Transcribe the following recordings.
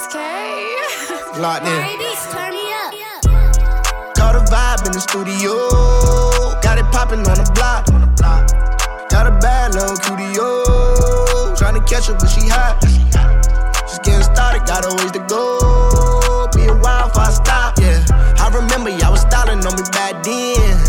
SK. Locked in. Ladies, turn me up. Caught a vibe in the studio. Got it popping on the block. Got a bad little QDO. Trying to catch her, but she hot. Just getting started, got a ways to go. Be a while if I stop, yeah. I remember y'all was styling on me back then.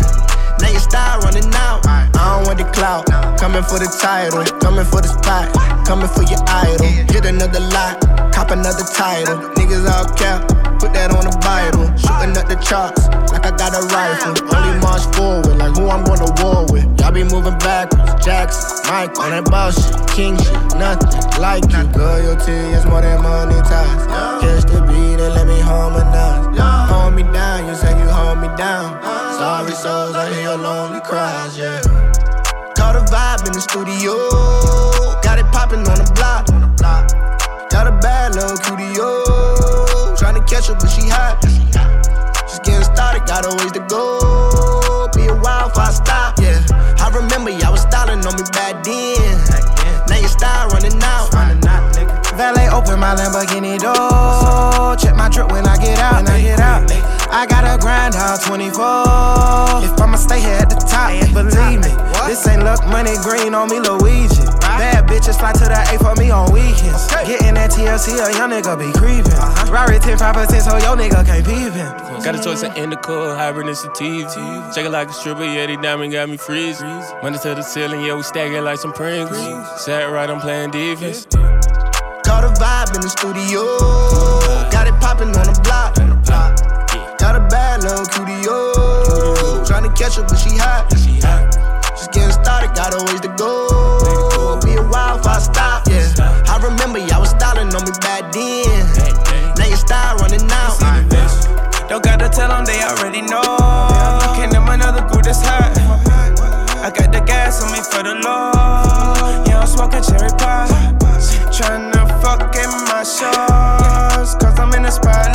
Now your style running out. I don't want the clout. Coming for the title. Coming for the spot. Coming for your idol. Hit another lot. Cop another title. Niggas all cap. Put that on the Bible. Shooting up the charts. Like I got a rifle. Only march forward. Like who I'm gonna war with. Y'all be moving backwards. Jackson, Mike on that boss shit. King shit. Nothing like you. Loyalty is more than money ties. Catch the beat and let me harmonize. Hold me down. You say you hold me down. Sorry souls, I hear your lonely cries, yeah. Caught a vibe in the studio. Got it popping on the block. Got a bad little QDO. Oh. Tryna catch her, but she hot. Just getting started, got a ways to go. Be a I stop, yeah. I remember y'all was styling on me back then. Now your style running out. Valet open my Lamborghini door. Check my drip when I get out. When I get out, I got a grind out 24. If I'ma stay here at the top, believe me, this ain't luck money green on me, Luigi. Bad bitches fly to the A for me on weekends. Getting that TLC, a young nigga be creeping. Uh-huh. Rari 10 5%, so your nigga can't peep him. Got a choice of indica, hybrid and sativa. Check it like a stripper, yeah, they diamond got me freezing. Money to the ceiling, yeah, we stack it like some Pringles. Sat right, I'm playing defense. Caught a vibe in the studio. Got it popping on the block. Got a bad little QDO. Oh. Tryna catch her, but she hot. Started, got a ways to go. Be a while if I stop, yeah. I remember y'all was styling on me back then. Now your style running out. Don't gotta tell them, they already know. Can't name another group that's hot. I got the gas on me for the Lord. Yeah, I'm smoking cherry pie. Tryna fuck in my shorts, cause I'm in the spotlight.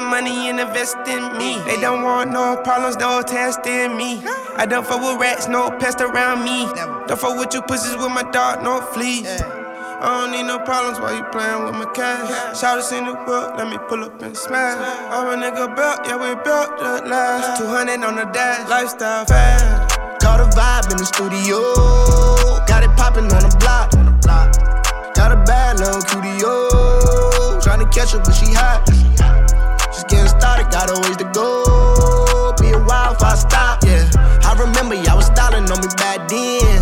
Some money and invest in me. They don't want no problems, no testing me. I don't fuck with rats, no pest around me. Don't fuck with you pussies with my dog, no fleas. I don't need no problems while you playing with my cash. Shout us in the world, let me pull up and smash. I'm a nigga built, yeah, we built the last. 200 on the dash, lifestyle fast. Caught a vibe in the studio. Got it popping on the block. Got a bad little QDO. Oh. Tryna catch her, but she hot. Got a ways to go, be a while if I stop, yeah. I remember y'all was styling on me back then.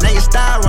Now you style